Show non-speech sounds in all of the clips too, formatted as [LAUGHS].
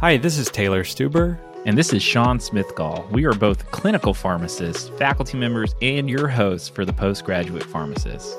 Hi, this is Taylor Stuber. And this is Sean Smithgall. We are both clinical pharmacists, faculty members, and your hosts for the Postgraduate Pharmacist.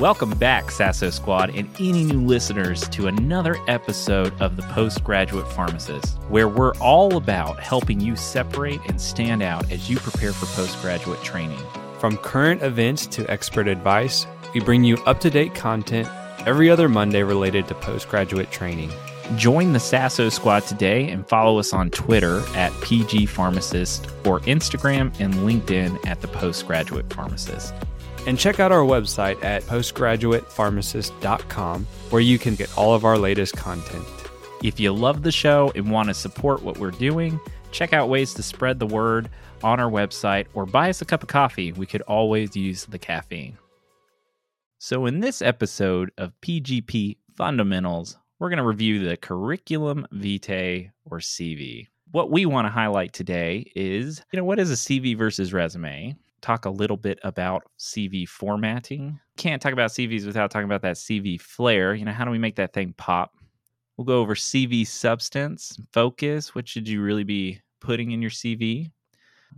Welcome back, Sasso Squad, and any new listeners to another episode of the Postgraduate Pharmacist, where we're all about helping you separate and stand out as you prepare for postgraduate training. From current events to expert advice, we bring you up to date content every other Monday related to postgraduate training. Join the Sasso Squad today and follow us on Twitter at PG Pharmacist or Instagram and LinkedIn at the Postgraduate Pharmacist. And check out our website at postgraduatepharmacist.com where you can get all of our latest content. If you love the show and want to support what we're doing, check out ways to spread the word on our website or buy us a cup of coffee. We could always use the caffeine. So, in this episode of PGP Fundamentals, we're going to review the Curriculum Vitae or CV. What we want to highlight today is, you know, what is a CV versus resume? Talk a little bit about CV formatting. Can't talk about CVs without talking about that CV flair. You know, how do we make that thing pop? We'll go over CV substance, focus. What should you really be putting in your CV?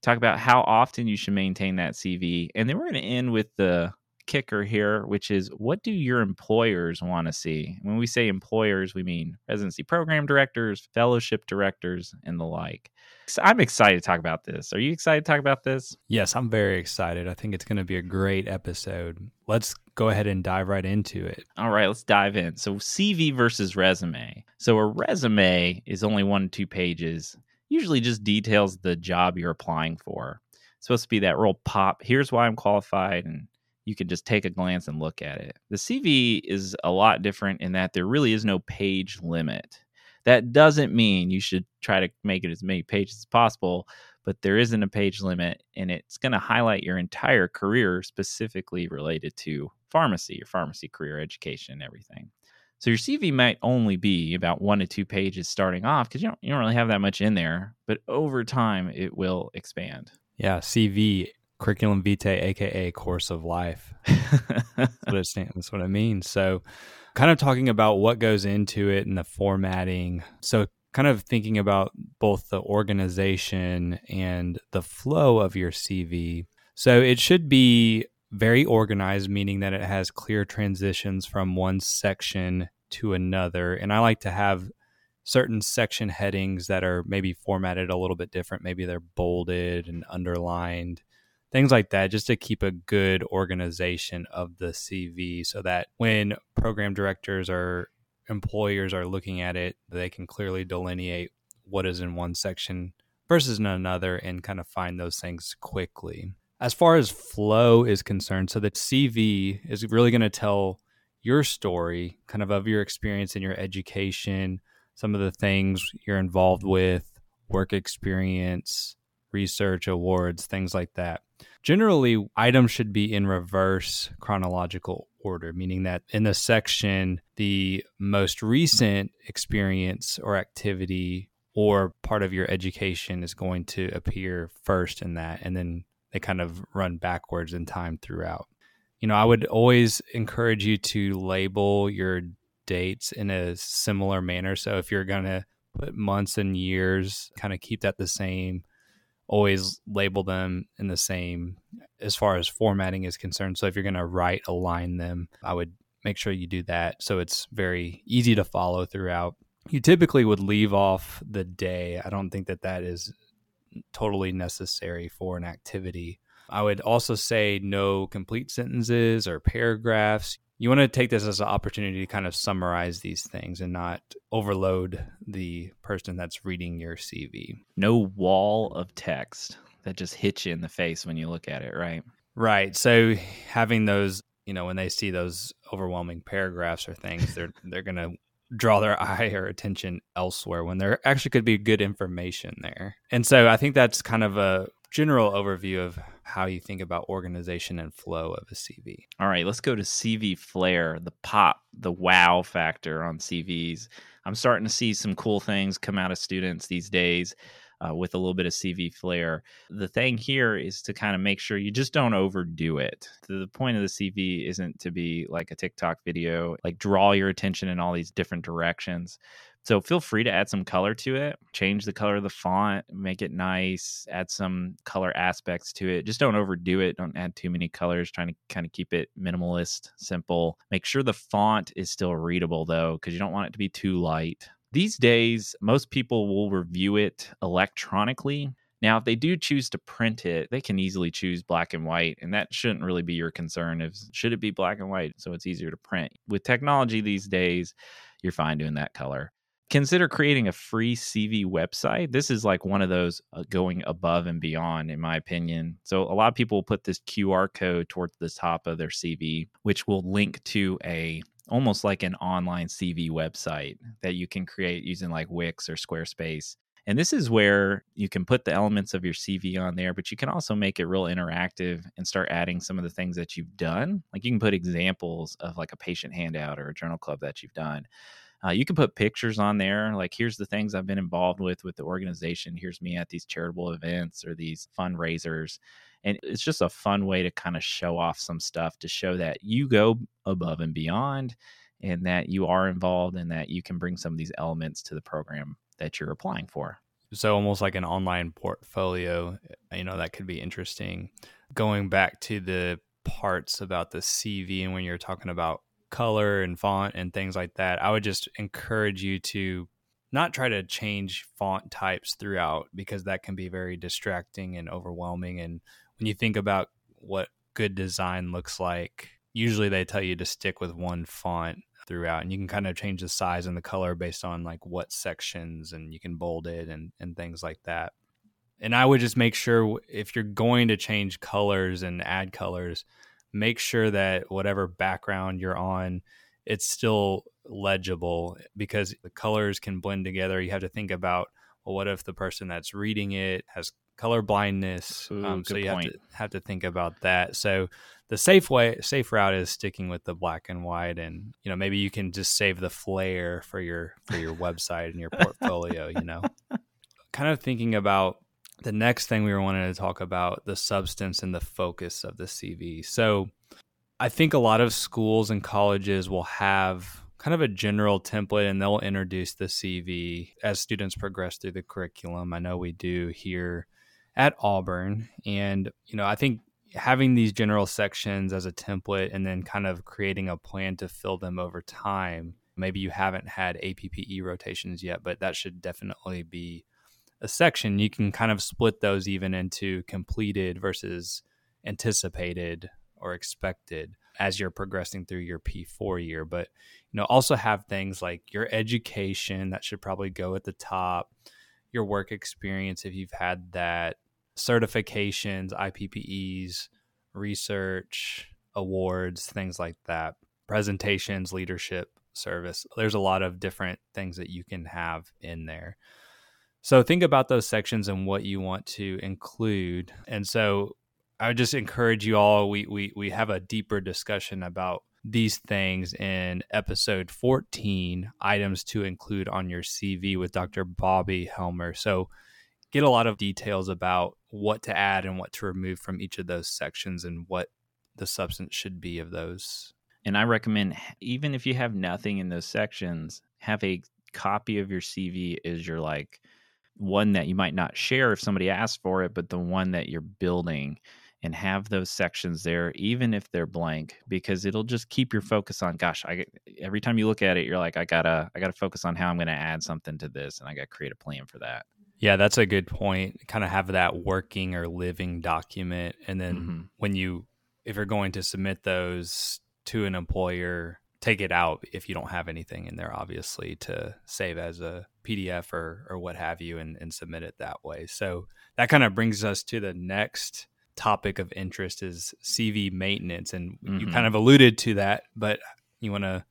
Talk about how often you should maintain that CV. And then we're going to end with the kicker here, which is what do your employers want to see? When we say employers, we mean residency program directors, fellowship directors, and the like. So I'm excited to talk about this. Are you excited to talk about this? Yes, I'm very excited. I think it's going to be a great episode. Let's go ahead and dive right into it. All right, let's dive in. So, CV versus resume. So, a resume is only one to two pages, usually just details the job you're applying for. It's supposed to be that real pop. Here's why I'm qualified, and you can just take a glance and look at it. The CV is a lot different in that there really is no page limit. That doesn't mean you should try to make it as many pages as possible, but there isn't a page limit and it's going to highlight your entire career specifically related to pharmacy, your pharmacy career, education, everything. So your CV might only be about one to two pages starting off because you don't, you don't really have that much in there, but over time it will expand. Yeah, CV curriculum vitae, aka course of life. [LAUGHS] that's, what that's what it means. So, kind of talking about what goes into it and the formatting. So, kind of thinking about both the organization and the flow of your CV. So, it should be very organized, meaning that it has clear transitions from one section to another. And I like to have certain section headings that are maybe formatted a little bit different. Maybe they're bolded and underlined things like that, just to keep a good organization of the CV so that when program directors or employers are looking at it, they can clearly delineate what is in one section versus in another and kind of find those things quickly. As far as flow is concerned, so the CV is really going to tell your story, kind of of your experience in your education, some of the things you're involved with, work experience, research, awards, things like that. Generally, items should be in reverse chronological order, meaning that in the section, the most recent experience or activity or part of your education is going to appear first in that, and then they kind of run backwards in time throughout. You know, I would always encourage you to label your dates in a similar manner. So if you're going to put months and years, kind of keep that the same always label them in the same as far as formatting is concerned. So if you're going to write align them, I would make sure you do that so it's very easy to follow throughout. You typically would leave off the day. I don't think that that is totally necessary for an activity. I would also say no complete sentences or paragraphs you want to take this as an opportunity to kind of summarize these things and not overload the person that's reading your CV. No wall of text that just hits you in the face when you look at it, right? Right. So having those, you know, when they see those overwhelming paragraphs or things, they're [LAUGHS] they're going to draw their eye or attention elsewhere when there actually could be good information there. And so I think that's kind of a general overview of how you think about organization and flow of a CV. All right, let's go to CV flair, the pop, the wow factor on CVs. I'm starting to see some cool things come out of students these days. Uh, with a little bit of CV flair. The thing here is to kind of make sure you just don't overdo it. The point of the CV isn't to be like a TikTok video, like draw your attention in all these different directions, So feel free to add some color to it, change the color of the font, make it nice, add some color aspects to it. Just don't overdo it. Don't add too many colors, trying to kind of keep it minimalist, simple. Make sure the font is still readable though, because you don't want it to be too light. These days, most people will review it electronically. Now, if they do choose to print it, they can easily choose black and white, and that shouldn't really be your concern. If should it be black and white so it's easier to print? With technology these days, you're fine doing that color consider creating a free CV website. This is like one of those uh, going above and beyond, in my opinion. So, a lot of people put this QR code towards the top of their CV, which will link to a almost like an online CV website that you can create using like Wix or Squarespace. And this is where you can put the elements of your CV on there, but you can also make it real interactive and start adding some of the things that you've done. Like you can put examples of like a patient handout or a journal club that you've done. Uh, you can put pictures on there, like here's the things I've been involved with with the organization. Here's me at these charitable events or these fundraisers, and it's just a fun way to kind of show off some stuff to show that you go above and beyond, and that you are involved, and that you can bring some of these elements to the program that you're applying for. So almost like an online portfolio, eh, you know, that could be interesting. Going back to the parts about the CV and when you're talking about color and font and things like that, I would just encourage you to not try to change font types throughout because that can be very distracting and overwhelming. And when you think about what good design looks like, usually they tell you to stick with one font throughout and you can kind of change the size and the color based on like what sections and you can bold it and, and things like that. And I would just make sure if you're going to change colors and add colors, make sure that whatever background you're on, it's still legible because the colors can blend together. You have to think about, well, what if the person that's reading it has color blindness? Ooh, um, so you point. have to have to think about that. So the safe way, safe route is sticking with the black and white, and you know maybe you can just save the flair for your for your website and your [LAUGHS] portfolio. You know, kind of thinking about the next thing we were wanting to talk about the substance and the focus of the CV. So I think a lot of schools and colleges will have kind of a general template and they'll introduce the CV as students progress through the curriculum. I know we do here at Auburn. And, you know, I think having these general sections as a template and then kind of creating a plan to fill them over time. Maybe you haven't had APPE rotations yet, but that should definitely be a section, you can kind of split those even into completed versus anticipated or expected as you're progressing through your P4 year. But you know, also have things like your education that should probably go at the top, your work experience if you've had that, certifications, IPPEs, research, awards, things like that, presentations, leadership, service. There's a lot of different things that you can have in there. So think about those sections and what you want to include. And so I would just encourage you all. We we we have a deeper discussion about these things in episode 14 items to include on your CV with Dr. Bobby Helmer. So get a lot of details about what to add and what to remove from each of those sections and what the substance should be of those. And I recommend even if you have nothing in those sections, have a copy of your CV as your like one that you might not share if somebody asks for it, but the one that you're building and have those sections there, even if they're blank, because it'll just keep your focus on, gosh, I every time you look at it, you're like, I gotta, I gotta focus on how I'm going to add something to this and I got to create a plan for that. Yeah, that's a good point. Kind of have that working or living document. And then mm-hmm. when you, if you're going to submit those to an employer, take it out if you don't have anything in there, obviously, to save as a PDF or, or what have you and, and submit it that way. So that kind of brings us to the next topic of interest is CV maintenance. And mm-hmm. you kind of alluded to that, but you want to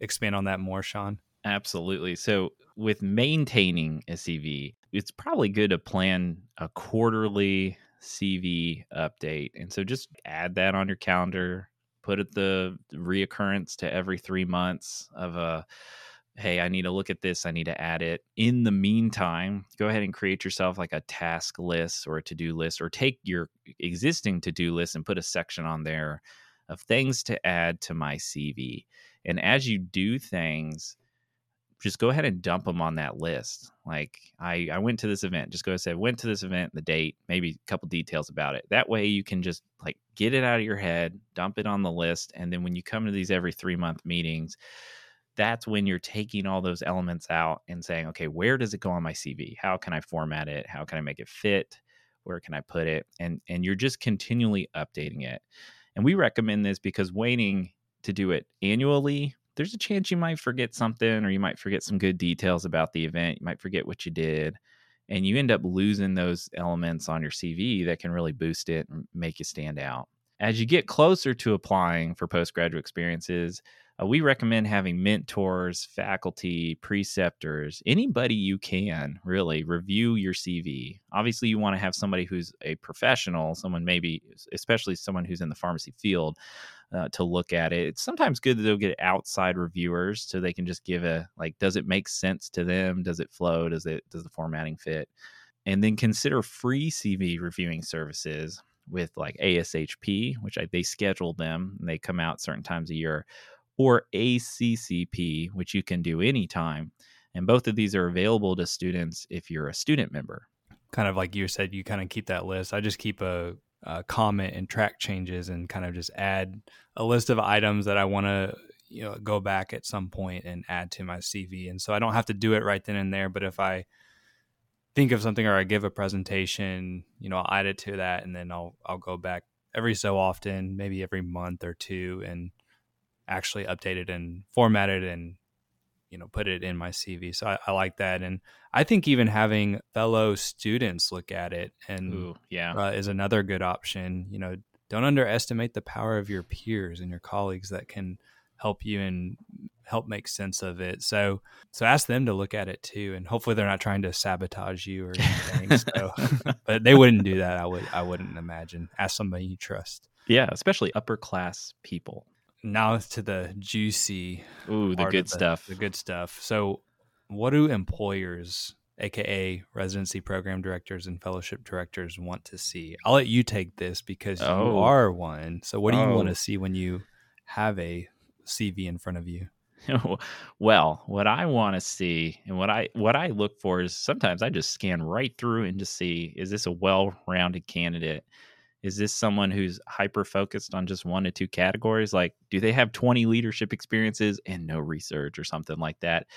expand on that more, Sean? Absolutely. So with maintaining a CV, it's probably good to plan a quarterly CV update. And so just add that on your calendar put it the reoccurrence to every three months of a hey i need to look at this i need to add it. In the meantime go ahead and create yourself like a task list or a to-do list or take your existing to-do list and put a section on there of things to add to my cv and as you do things just go ahead and dump them on that list. Like I, I went to this event. Just go say went to this event, the date, maybe a couple details about it. That way you can just like get it out of your head, dump it on the list, and then when you come to these every three month meetings, that's when you're taking all those elements out and saying, okay, where does it go on my CV? How can I format it? How can I make it fit? Where can I put it? And and you're just continually updating it. And we recommend this because waiting to do it annually there's a chance you might forget something or you might forget some good details about the event. You might forget what you did. And you end up losing those elements on your CV that can really boost it and make you stand out. As you get closer to applying for postgraduate experiences, uh, we recommend having mentors, faculty, preceptors, anybody you can really review your CV. Obviously, you want to have somebody who's a professional, someone maybe, especially someone who's in the pharmacy field, uh, to look at it. It's sometimes good that they'll get outside reviewers so they can just give a like, does it make sense to them? Does it flow? Does it does the formatting fit? And then consider free CV reviewing services with like ASHP, which I, they schedule them and they come out certain times a year, or ACCP, which you can do anytime. And both of these are available to students if you're a student member. Kind of like you said, you kind of keep that list. I just keep a uh, comment and track changes and kind of just add a list of items that I want to you know go back at some point and add to my CV. And so I don't have to do it right then and there, but if I think of something or I give a presentation, you know, I'll add it to that and then I'll I'll go back every so often, maybe every month or two and actually update it and format it and you know put it in my cv so i, I like that and i think even having fellow students look at it and Ooh, yeah. uh, is another good option you know don't underestimate the power of your peers and your colleagues that can help you and help make sense of it so so ask them to look at it too and hopefully they're not trying to sabotage you or anything so [LAUGHS] but they wouldn't do that i would i wouldn't imagine ask somebody you trust. Yeah especially upper class people now to the juicy ooh the good the, stuff. the good stuff. So what do employers aka residency program directors and fellowship directors want to see? I'll let you take this because oh. you are one. So what do you oh. want to oh. see when you have a cv in front of you? [LAUGHS] Well what i want to see and what i what i look for is sometimes i just scan right through and just see is this a well-rounded candidate is this someone who's hyper focused on just one to two categories? Like do they have 20 leadership experiences and no research or something like that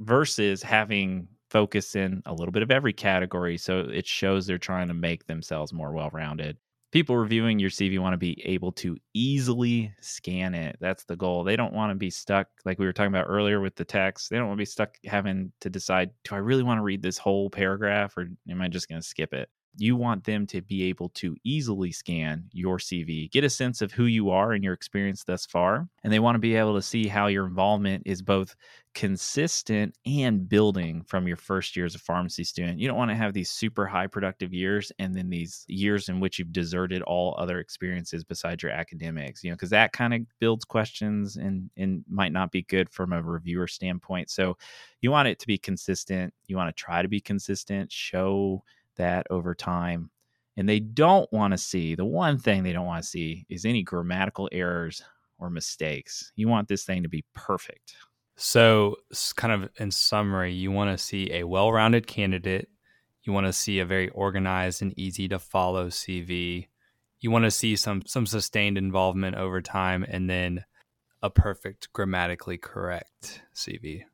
versus having focus in a little bit of every category so it shows they're trying to make themselves more well-rounded? People reviewing your cv want to be able to easily scan it. That's the goal. They don't want to be stuck like we were talking about earlier with the text they don't want to be stuck having to decide do i really want to read this whole paragraph or am i just going to skip it you want them to be able to easily scan your CV, get a sense of who you are and your experience thus far. And they want to be able to see how your involvement is both consistent and building from your first year as a pharmacy student. You don't want to have these super high productive years and then these years in which you've deserted all other experiences besides your academics, you know, because that kind of builds questions and, and might not be good from a reviewer standpoint. So you want it to be consistent. You want to try to be consistent, show that over time. And they don't want to see the one thing they don't want to see is any grammatical errors or mistakes. You want this thing to be perfect. So, kind of in summary, you want to see a well rounded candidate. You want to see a very organized and easy to follow CV. You want to see some some sustained involvement over time and then a perfect grammatically correct CV.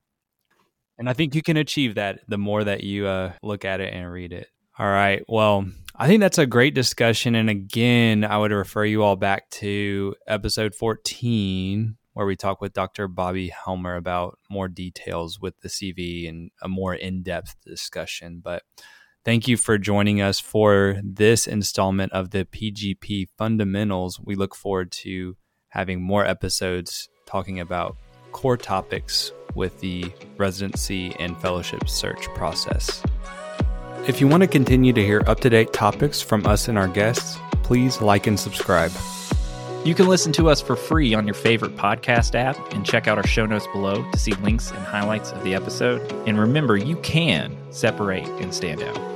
And I think you can achieve that the more that you uh, look at it and read it. All right. Well, I think that's a great discussion. And again, I would refer you all back to episode 14, where we talk with Dr. Bobby Helmer about more details with the CV and a more in depth discussion. But thank you for joining us for this installment of the PGP Fundamentals. We look forward to having more episodes talking about core topics with the residency and fellowship search process. If you want to continue to hear up to date topics from us and our guests, please like and subscribe. You can listen to us for free on your favorite podcast app and check out our show notes below to see links and highlights of the episode. And remember, you can separate and stand out.